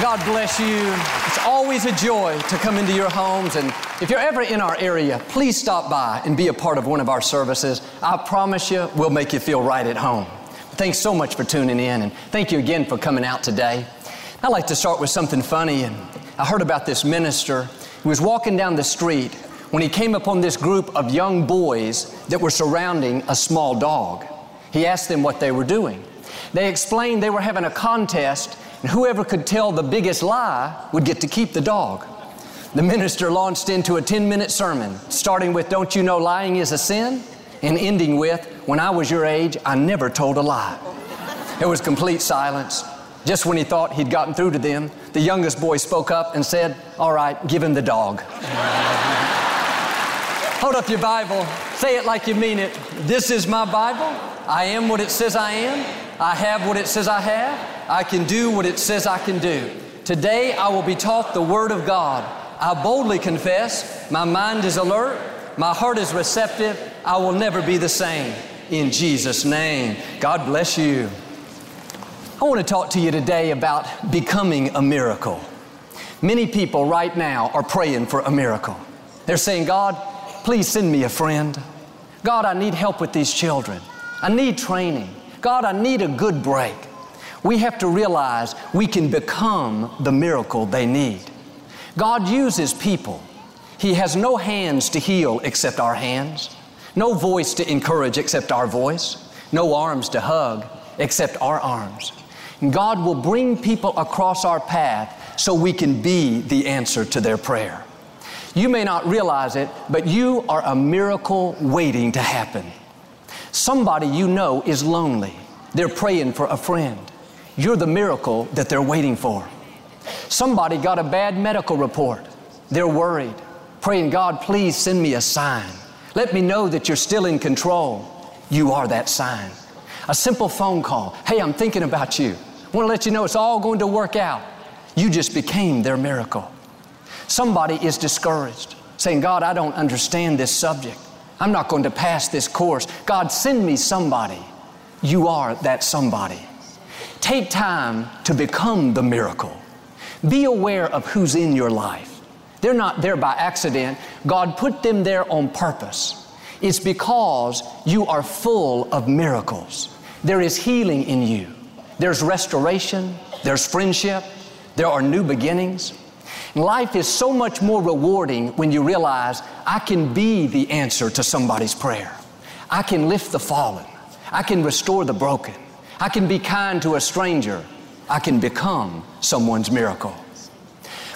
God bless you. It's always a joy to come into your homes. And if you're ever in our area, please stop by and be a part of one of our services. I promise you, we'll make you feel right at home. Thanks so much for tuning in, and thank you again for coming out today. I'd like to start with something funny. And I heard about this minister who was walking down the street when he came upon this group of young boys that were surrounding a small dog. He asked them what they were doing. They explained they were having a contest and whoever could tell the biggest lie would get to keep the dog. The minister launched into a 10 minute sermon, starting with, Don't you know lying is a sin? and ending with, When I was your age, I never told a lie. There was complete silence. Just when he thought he'd gotten through to them, the youngest boy spoke up and said, All right, give him the dog. Hold up your Bible, say it like you mean it. This is my Bible. I am what it says I am. I have what it says I have. I can do what it says I can do. Today I will be taught the Word of God. I boldly confess, my mind is alert, my heart is receptive, I will never be the same. In Jesus' name, God bless you. I want to talk to you today about becoming a miracle. Many people right now are praying for a miracle. They're saying, God, please send me a friend. God, I need help with these children. I need training. God, I need a good break we have to realize we can become the miracle they need. God uses people. He has no hands to heal except our hands, no voice to encourage except our voice, no arms to hug except our arms. And God will bring people across our path so we can be the answer to their prayer. You may not realize it, but you are a miracle waiting to happen. Somebody you know is lonely. They're praying for a friend. You're the miracle that they're waiting for. Somebody got a bad medical report. They're worried, praying, God, please send me a sign. Let me know that you're still in control. You are that sign. A simple phone call. Hey, I'm thinking about you. Want to let you know it's all going to work out. You just became their miracle. Somebody is discouraged, saying, God, I don't understand this subject. I'm not going to pass this course. God, send me somebody. You are that somebody. Take time to become the miracle. Be aware of who's in your life. They're not there by accident. God put them there on purpose. It's because you are full of miracles. There is healing in you. There's restoration. There's friendship. There are new beginnings. Life is so much more rewarding when you realize I can be the answer to somebody's prayer. I can lift the fallen. I can restore the broken. I can be kind to a stranger. I can become someone's miracle.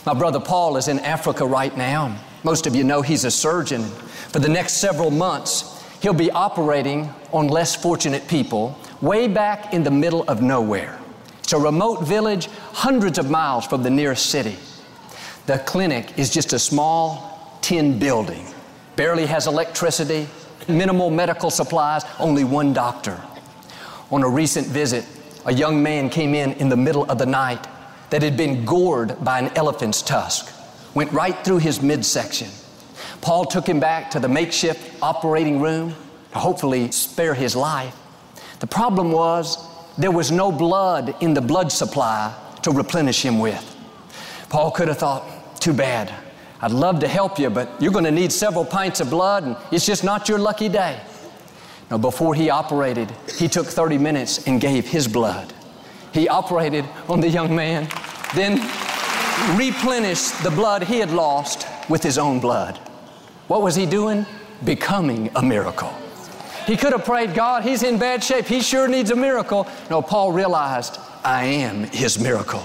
My brother Paul is in Africa right now. Most of you know he's a surgeon. For the next several months, he'll be operating on less fortunate people way back in the middle of nowhere. It's a remote village hundreds of miles from the nearest city. The clinic is just a small tin building, barely has electricity, minimal medical supplies, only one doctor. On a recent visit, a young man came in in the middle of the night that had been gored by an elephant's tusk, went right through his midsection. Paul took him back to the makeshift operating room to hopefully spare his life. The problem was there was no blood in the blood supply to replenish him with. Paul could have thought, too bad. I'd love to help you, but you're going to need several pints of blood, and it's just not your lucky day. Now, before he operated, he took 30 minutes and gave his blood. He operated on the young man, then replenished the blood he had lost with his own blood. What was he doing? Becoming a miracle. He could have prayed, God, he's in bad shape. He sure needs a miracle. No, Paul realized, I am his miracle.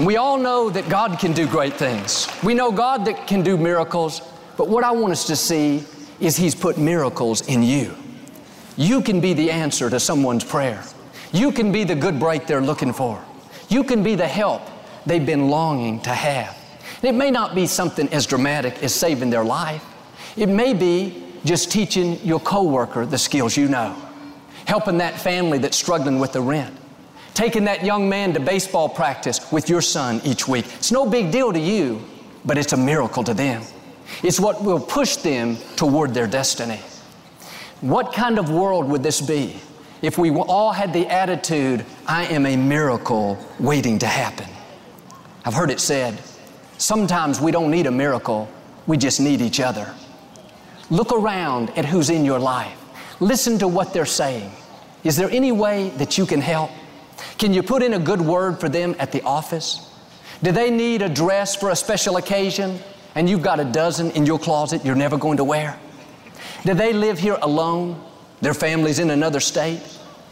we all know that God can do great things. We know God that can do miracles, but what I want us to see is he's put miracles in you. You can be the answer to someone's prayer. You can be the good break they're looking for. You can be the help they've been longing to have. And it may not be something as dramatic as saving their life. It may be just teaching your coworker the skills you know, helping that family that's struggling with the rent, taking that young man to baseball practice with your son each week. It's no big deal to you, but it's a miracle to them. It's what will push them toward their destiny. What kind of world would this be if we all had the attitude, I am a miracle waiting to happen? I've heard it said, sometimes we don't need a miracle, we just need each other. Look around at who's in your life. Listen to what they're saying. Is there any way that you can help? Can you put in a good word for them at the office? Do they need a dress for a special occasion and you've got a dozen in your closet you're never going to wear? Do they live here alone? Their family's in another state?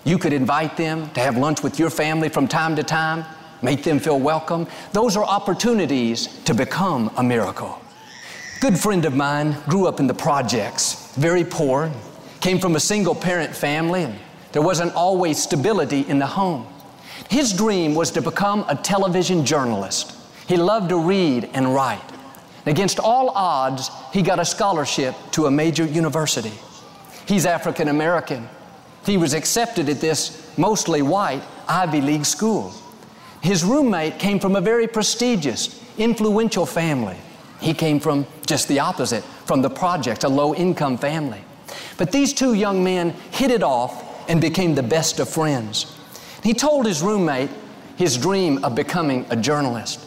You could invite them to have lunch with your family from time to time, make them feel welcome. Those are opportunities to become a miracle. Good friend of mine grew up in the projects, very poor, came from a single parent family, and there wasn't always stability in the home. His dream was to become a television journalist. He loved to read and write. Against all odds, he got a scholarship to a major university. He's African American. He was accepted at this mostly white Ivy League school. His roommate came from a very prestigious, influential family. He came from just the opposite, from the project, a low income family. But these two young men hit it off and became the best of friends. He told his roommate his dream of becoming a journalist.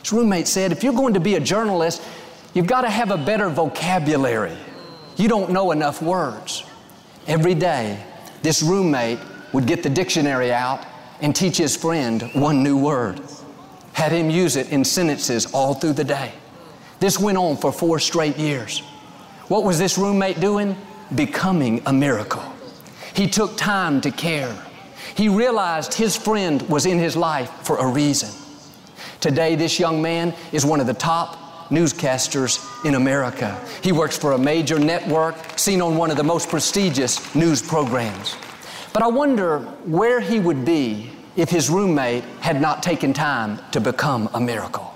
His roommate said, If you're going to be a journalist, you've got to have a better vocabulary. You don't know enough words. Every day, this roommate would get the dictionary out and teach his friend one new word. Had him use it in sentences all through the day. This went on for four straight years. What was this roommate doing? Becoming a miracle. He took time to care. He realized his friend was in his life for a reason. Today, this young man is one of the top newscasters in America. He works for a major network, seen on one of the most prestigious news programs. But I wonder where he would be if his roommate had not taken time to become a miracle.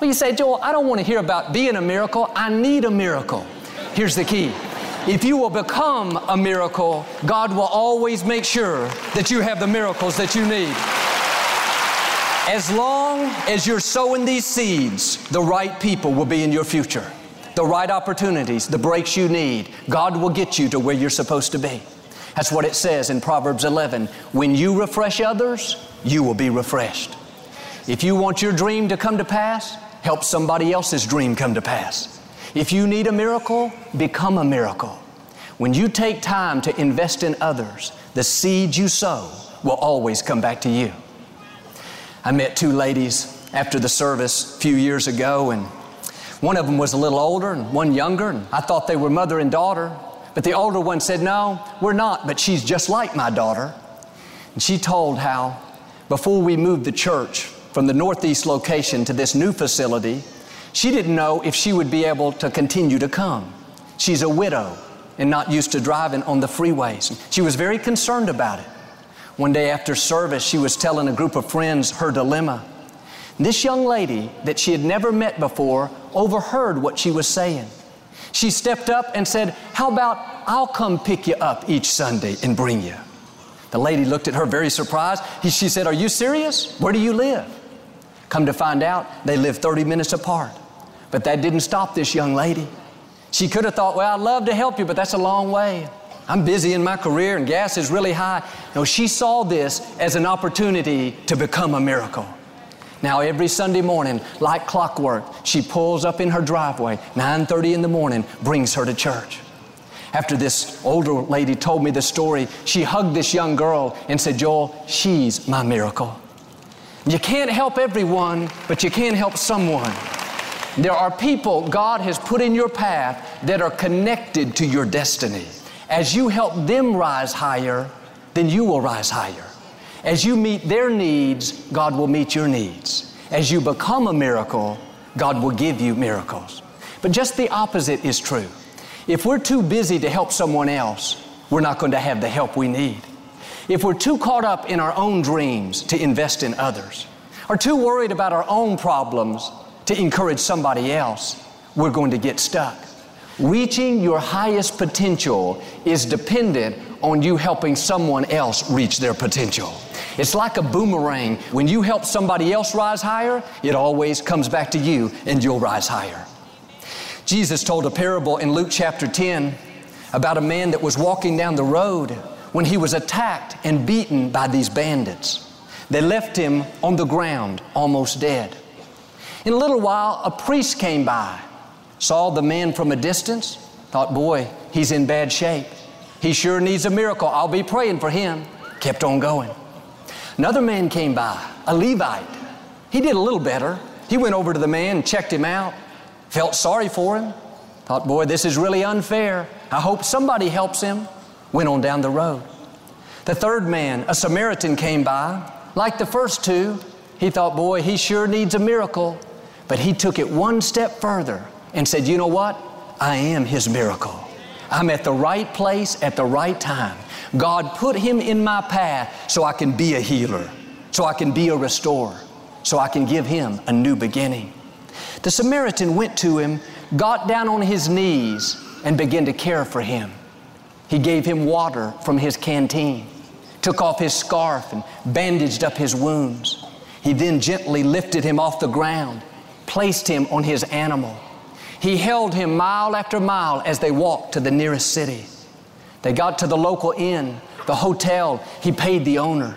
Well, you say, Joel, I don't want to hear about being a miracle. I need a miracle. Here's the key. If you will become a miracle, God will always make sure that you have the miracles that you need. As long as you're sowing these seeds, the right people will be in your future. The right opportunities, the breaks you need, God will get you to where you're supposed to be. That's what it says in Proverbs 11. When you refresh others, you will be refreshed. If you want your dream to come to pass, help somebody else's dream come to pass. If you need a miracle, become a miracle. When you take time to invest in others, the seeds you sow will always come back to you. I met two ladies after the service a few years ago, and one of them was a little older and one younger, and I thought they were mother and daughter. But the older one said, No, we're not, but she's just like my daughter. And she told how before we moved the church from the Northeast location to this new facility, she didn't know if she would be able to continue to come. She's a widow and not used to driving on the freeways. She was very concerned about it. One day after service, she was telling a group of friends her dilemma. This young lady that she had never met before overheard what she was saying. She stepped up and said, How about I'll come pick you up each Sunday and bring you? The lady looked at her very surprised. She said, Are you serious? Where do you live? Come to find out, they live 30 minutes apart. But that didn't stop this young lady. She could have thought, Well, I'd love to help you, but that's a long way. I'm busy in my career and gas is really high. No, she saw this as an opportunity to become a miracle. Now every Sunday morning, like clockwork, she pulls up in her driveway, 9:30 in the morning, brings her to church. After this older lady told me the story, she hugged this young girl and said, "Joel, she's my miracle." You can't help everyone, but you can help someone. There are people God has put in your path that are connected to your destiny. As you help them rise higher, then you will rise higher. As you meet their needs, God will meet your needs. As you become a miracle, God will give you miracles. But just the opposite is true. If we're too busy to help someone else, we're not going to have the help we need. If we're too caught up in our own dreams to invest in others, or too worried about our own problems to encourage somebody else, we're going to get stuck. Reaching your highest potential is dependent on you helping someone else reach their potential. It's like a boomerang. When you help somebody else rise higher, it always comes back to you and you'll rise higher. Jesus told a parable in Luke chapter 10 about a man that was walking down the road when he was attacked and beaten by these bandits. They left him on the ground, almost dead. In a little while, a priest came by, saw the man from a distance, thought, boy, he's in bad shape. He sure needs a miracle. I'll be praying for him. Kept on going. Another man came by, a Levite. He did a little better. He went over to the man, checked him out, felt sorry for him, thought, boy, this is really unfair. I hope somebody helps him. Went on down the road. The third man, a Samaritan, came by. Like the first two, he thought, boy, he sure needs a miracle. But he took it one step further and said, you know what? I am his miracle. I'm at the right place at the right time. God put him in my path so I can be a healer, so I can be a restorer, so I can give him a new beginning. The Samaritan went to him, got down on his knees, and began to care for him. He gave him water from his canteen, took off his scarf, and bandaged up his wounds. He then gently lifted him off the ground, placed him on his animal. He held him mile after mile as they walked to the nearest city. They got to the local inn, the hotel. He paid the owner,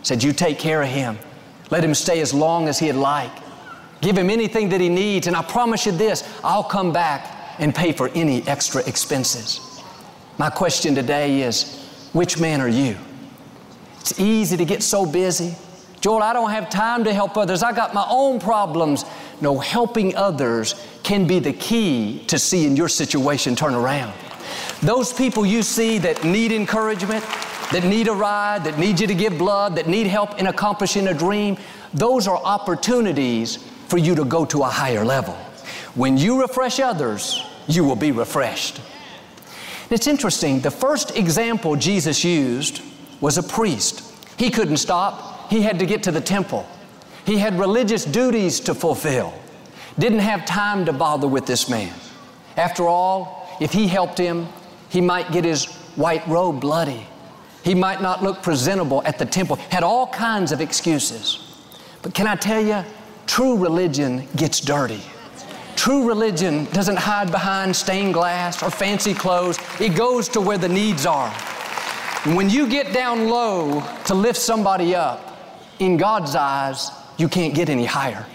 said, You take care of him. Let him stay as long as he'd like. Give him anything that he needs, and I promise you this I'll come back and pay for any extra expenses. My question today is which man are you? It's easy to get so busy. Joel, I don't have time to help others. I got my own problems. No, helping others can be the key to seeing your situation turn around. Those people you see that need encouragement, that need a ride, that need you to give blood, that need help in accomplishing a dream, those are opportunities for you to go to a higher level. When you refresh others, you will be refreshed. It's interesting, the first example Jesus used was a priest. He couldn't stop, he had to get to the temple. He had religious duties to fulfill. Didn't have time to bother with this man. After all, if he helped him, he might get his white robe bloody. He might not look presentable at the temple. Had all kinds of excuses. But can I tell you, true religion gets dirty. True religion doesn't hide behind stained glass or fancy clothes. It goes to where the needs are. When you get down low to lift somebody up, in God's eyes, you can't get any higher.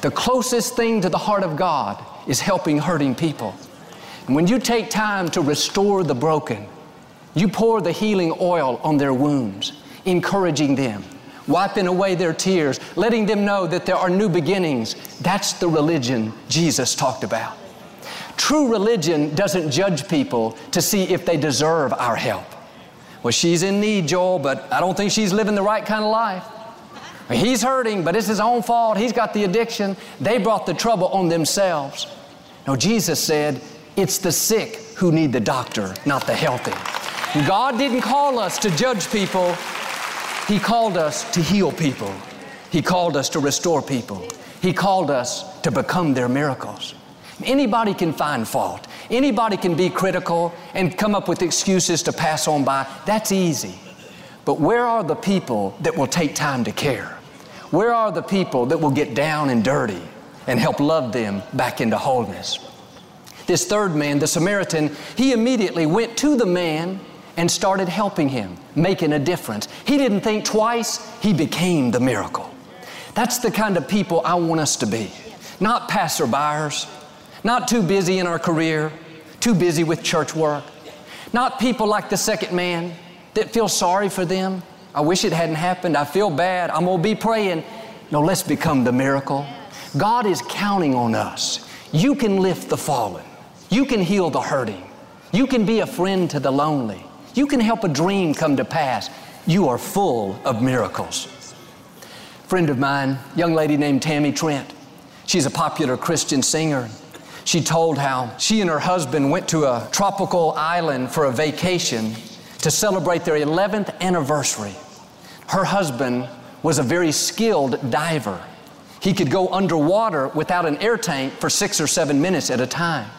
The closest thing to the heart of God is helping hurting people. And when you take time to restore the broken, you pour the healing oil on their wounds, encouraging them, wiping away their tears, letting them know that there are new beginnings. That's the religion Jesus talked about. True religion doesn't judge people to see if they deserve our help. Well, she's in need, Joel, but I don't think she's living the right kind of life. He's hurting, but it's his own fault. He's got the addiction. They brought the trouble on themselves. No, Jesus said, it's the sick who need the doctor, not the healthy. God didn't call us to judge people, he called us to heal people. He called us to restore people. He called us to become their miracles. Anybody can find fault. Anybody can be critical and come up with excuses to pass on by. That's easy. But where are the people that will take time to care? Where are the people that will get down and dirty and help love them back into wholeness? This third man, the Samaritan, he immediately went to the man and started helping him, making a difference. He didn't think twice, he became the miracle. That's the kind of people I want us to be. Not passerbyers, not too busy in our career, too busy with church work, not people like the second man that feel sorry for them. I wish it hadn't happened. I feel bad. I'm going to be praying. No, let's become the miracle. God is counting on us. You can lift the fallen. You can heal the hurting. You can be a friend to the lonely. You can help a dream come to pass. You are full of miracles. Friend of mine, young lady named Tammy Trent. She's a popular Christian singer. She told how she and her husband went to a tropical island for a vacation to celebrate their 11th anniversary. Her husband was a very skilled diver. He could go underwater without an air tank for six or seven minutes at a time.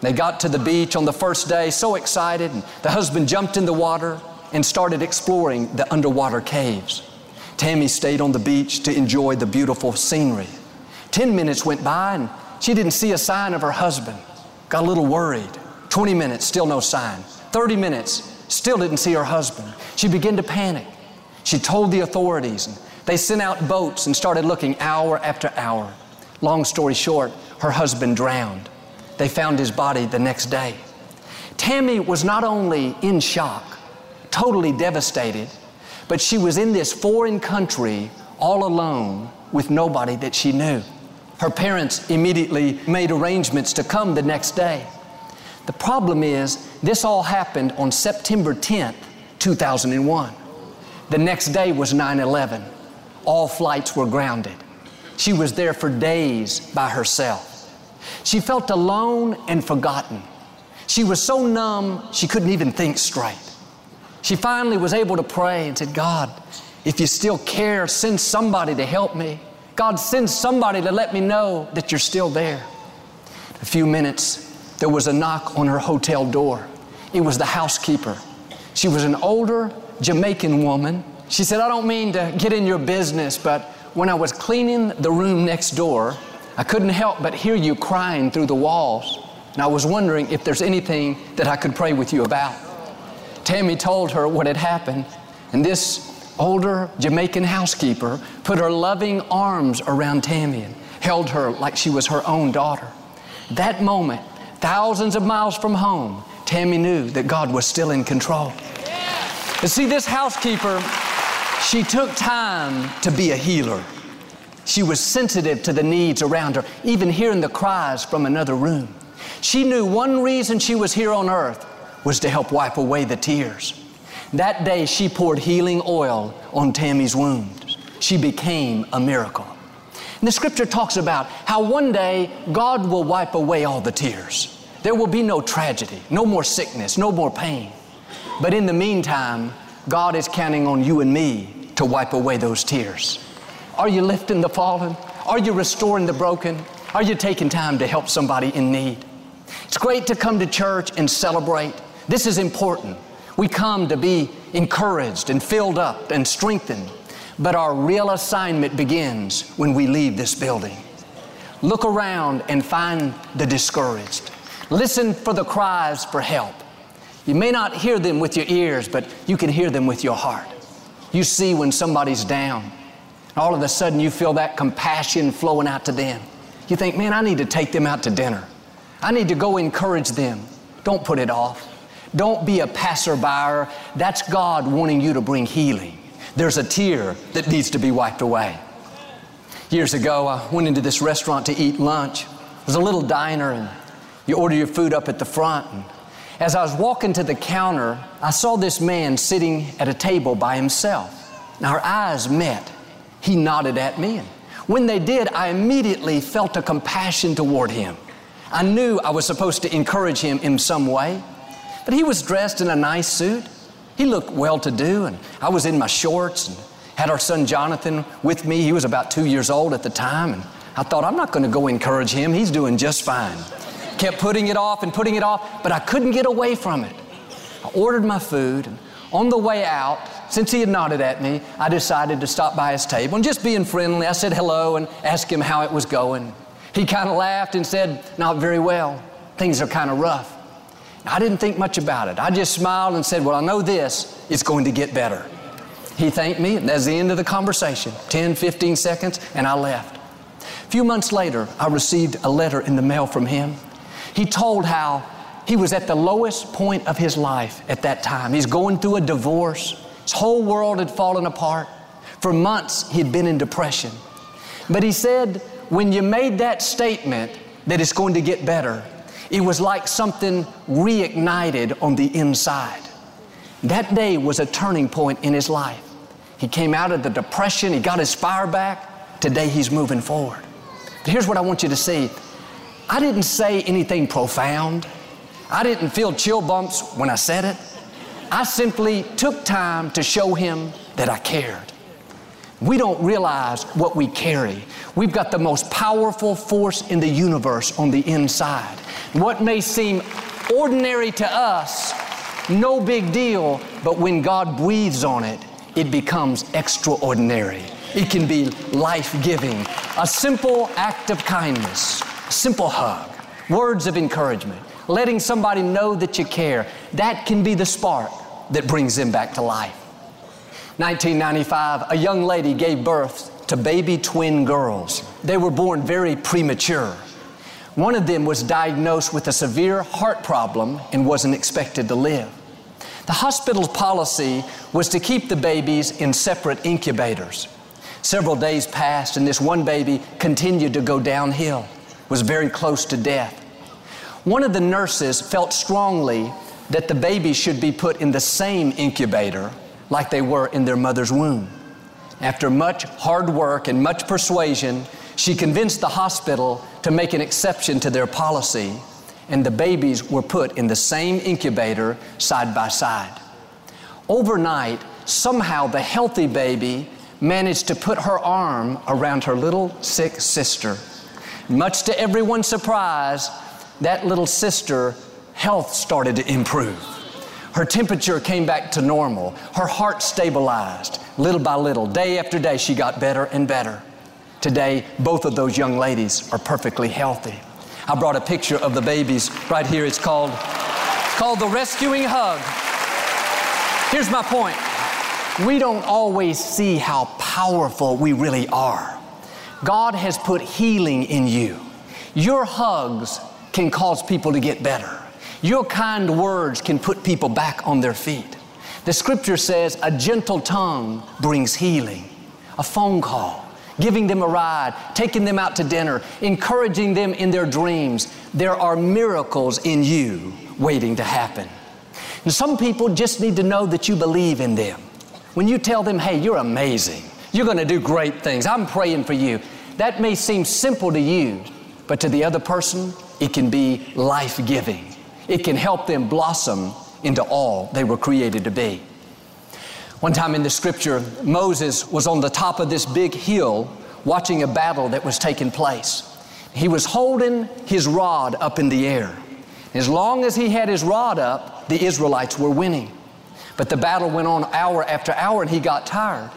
They got to the beach on the first day, so excited, and the husband jumped in the water and started exploring the underwater caves. Tammy stayed on the beach to enjoy the beautiful scenery. Ten minutes went by and she didn't see a sign of her husband. Got a little worried. 20 minutes, still no sign. 30 minutes, still didn't see her husband. She began to panic. She told the authorities, and they sent out boats and started looking hour after hour. Long story short, her husband drowned. They found his body the next day. Tammy was not only in shock, totally devastated, but she was in this foreign country all alone with nobody that she knew. Her parents immediately made arrangements to come the next day. The problem is, this all happened on September 10th, 2001. The next day was 9 11. All flights were grounded. She was there for days by herself. She felt alone and forgotten. She was so numb, she couldn't even think straight. She finally was able to pray and said, God, if you still care, send somebody to help me. God, send somebody to let me know that you're still there. A few minutes, there was a knock on her hotel door. It was the housekeeper. She was an older Jamaican woman. She said, I don't mean to get in your business, but when I was cleaning the room next door, I couldn't help but hear you crying through the walls. And I was wondering if there's anything that I could pray with you about. Tammy told her what had happened, and this older Jamaican housekeeper put her loving arms around Tammy and held her like she was her own daughter. That moment, thousands of miles from home, Tammy knew that God was still in control. And see, this housekeeper, she took time to be a healer. She was sensitive to the needs around her, even hearing the cries from another room. She knew one reason she was here on earth was to help wipe away the tears. That day, she poured healing oil on Tammy's wounds. She became a miracle. And the scripture talks about how one day God will wipe away all the tears. There will be no tragedy, no more sickness, no more pain. But in the meantime, God is counting on you and me to wipe away those tears. Are you lifting the fallen? Are you restoring the broken? Are you taking time to help somebody in need? It's great to come to church and celebrate. This is important. We come to be encouraged and filled up and strengthened. But our real assignment begins when we leave this building. Look around and find the discouraged. Listen for the cries for help. You may not hear them with your ears, but you can hear them with your heart. You see when somebody's down all of a sudden you feel that compassion flowing out to them. You think, man, I need to take them out to dinner. I need to go encourage them. Don't put it off. Don't be a passerby. That's God wanting you to bring healing. There's a tear that needs to be wiped away. Years ago, I went into this restaurant to eat lunch. It was a little diner, and you order your food up at the front. And as I was walking to the counter, I saw this man sitting at a table by himself. Now, our eyes met. He nodded at me. And when they did, I immediately felt a compassion toward him. I knew I was supposed to encourage him in some way. But he was dressed in a nice suit. He looked well to do, and I was in my shorts and had our son Jonathan with me. He was about two years old at the time, and I thought, I'm not going to go encourage him. He's doing just fine. Kept putting it off and putting it off, but I couldn't get away from it. I ordered my food, and on the way out, since he had nodded at me, I decided to stop by his table and just being friendly, I said hello and asked him how it was going. He kind of laughed and said, Not very well. Things are kind of rough. I didn't think much about it. I just smiled and said, Well, I know this, it's going to get better. He thanked me, and that's the end of the conversation 10, 15 seconds, and I left. A few months later, I received a letter in the mail from him. He told how he was at the lowest point of his life at that time. He's going through a divorce. His whole world had fallen apart. For months, he'd been in depression. But he said, when you made that statement that it's going to get better, it was like something reignited on the inside. That day was a turning point in his life. He came out of the depression, he got his fire back. Today he's moving forward. But here's what I want you to see I didn't say anything profound, I didn't feel chill bumps when I said it. I simply took time to show him that I cared. We don't realize what we carry. We've got the most powerful force in the universe on the inside. What may seem ordinary to us, no big deal, but when God breathes on it, it becomes extraordinary. It can be life giving. A simple act of kindness, a simple hug, words of encouragement, letting somebody know that you care, that can be the spark that brings them back to life. 1995, a young lady gave birth to baby twin girls. They were born very premature. One of them was diagnosed with a severe heart problem and wasn't expected to live. The hospital's policy was to keep the babies in separate incubators. Several days passed, and this one baby continued to go downhill, was very close to death. One of the nurses felt strongly that the baby should be put in the same incubator like they were in their mother's womb. After much hard work and much persuasion, she convinced the hospital to make an exception to their policy, and the babies were put in the same incubator side by side. Overnight, somehow the healthy baby managed to put her arm around her little sick sister. Much to everyone's surprise, that little sister health started to improve. Her temperature came back to normal. Her heart stabilized. Little by little, day after day, she got better and better. Today, both of those young ladies are perfectly healthy. I brought a picture of the babies right here. It's called, it's called The Rescuing Hug. Here's my point we don't always see how powerful we really are. God has put healing in you. Your hugs can cause people to get better. Your kind words can put people back on their feet. The scripture says a gentle tongue brings healing. A phone call, giving them a ride, taking them out to dinner, encouraging them in their dreams. There are miracles in you waiting to happen. And some people just need to know that you believe in them. When you tell them, hey, you're amazing, you're going to do great things, I'm praying for you, that may seem simple to you, but to the other person, it can be life giving. It can help them blossom into all they were created to be. One time in the scripture, Moses was on the top of this big hill watching a battle that was taking place. He was holding his rod up in the air. As long as he had his rod up, the Israelites were winning. But the battle went on hour after hour and he got tired.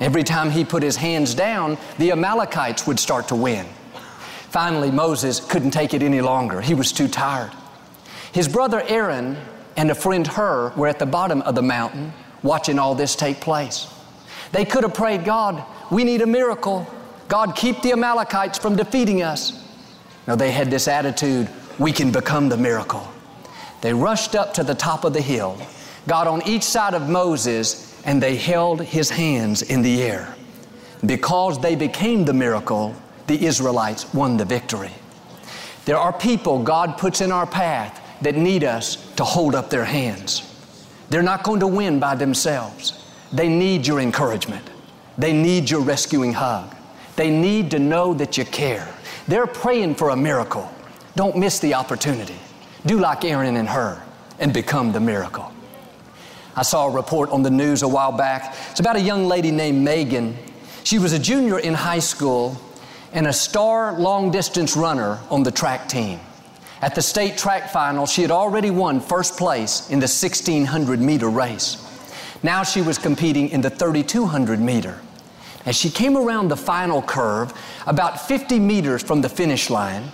Every time he put his hands down, the Amalekites would start to win. Finally, Moses couldn't take it any longer. He was too tired. His brother Aaron and a friend Hur were at the bottom of the mountain watching all this take place. They could have prayed, God, we need a miracle. God, keep the Amalekites from defeating us. No, they had this attitude, we can become the miracle. They rushed up to the top of the hill, got on each side of Moses, and they held his hands in the air. Because they became the miracle, the Israelites won the victory. There are people God puts in our path that need us to hold up their hands. They're not going to win by themselves. They need your encouragement. They need your rescuing hug. They need to know that you care. They're praying for a miracle. Don't miss the opportunity. Do like Aaron and Hur and become the miracle. I saw a report on the news a while back. It's about a young lady named Megan. She was a junior in high school and a star long distance runner on the track team. At the state track final, she had already won first place in the 1600 meter race. Now she was competing in the 3200 meter. As she came around the final curve, about 50 meters from the finish line,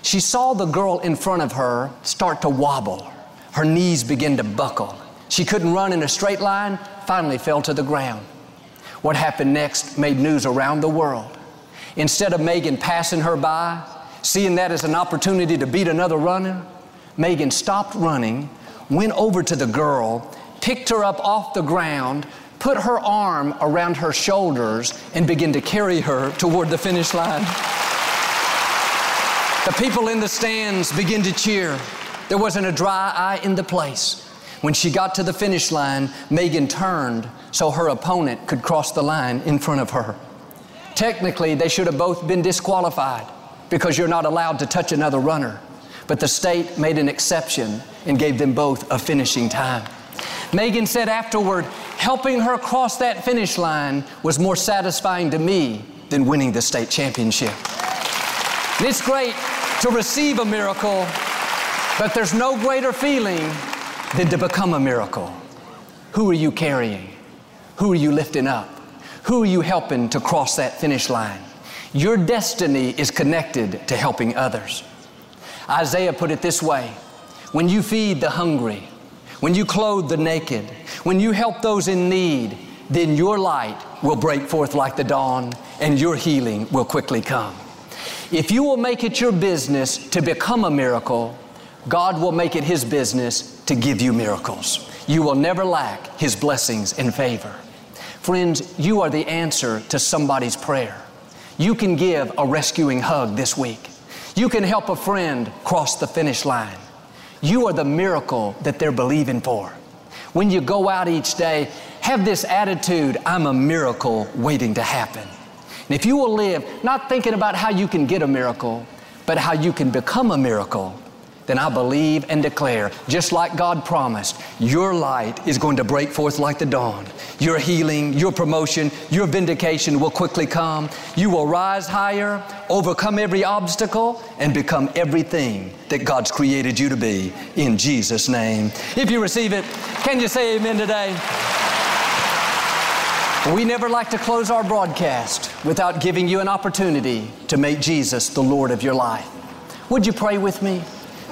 she saw the girl in front of her start to wobble. Her knees began to buckle. She couldn't run in a straight line, finally fell to the ground. What happened next made news around the world. Instead of Megan passing her by, Seeing that as an opportunity to beat another runner, Megan stopped running, went over to the girl, picked her up off the ground, put her arm around her shoulders, and began to carry her toward the finish line. The people in the stands began to cheer. There wasn't a dry eye in the place. When she got to the finish line, Megan turned so her opponent could cross the line in front of her. Technically, they should have both been disqualified because you're not allowed to touch another runner. But the state made an exception and gave them both a finishing time. Megan said afterward, helping her cross that finish line was more satisfying to me than winning the state championship. And it's great to receive a miracle, but there's no greater feeling than to become a miracle. Who are you carrying? Who are you lifting up? Who are you helping to cross that finish line? Your destiny is connected to helping others. Isaiah put it this way when you feed the hungry, when you clothe the naked, when you help those in need, then your light will break forth like the dawn and your healing will quickly come. If you will make it your business to become a miracle, God will make it His business to give you miracles. You will never lack His blessings and favor. Friends, you are the answer to somebody's prayer. You can give a rescuing hug this week. You can help a friend cross the finish line. You are the miracle that they're believing for. When you go out each day, have this attitude I'm a miracle waiting to happen. And if you will live not thinking about how you can get a miracle, but how you can become a miracle, then I believe and declare, just like God promised, your light is going to break forth like the dawn. Your healing, your promotion, your vindication will quickly come. You will rise higher, overcome every obstacle, and become everything that God's created you to be in Jesus' name. If you receive it, can you say amen today? We never like to close our broadcast without giving you an opportunity to make Jesus the Lord of your life. Would you pray with me?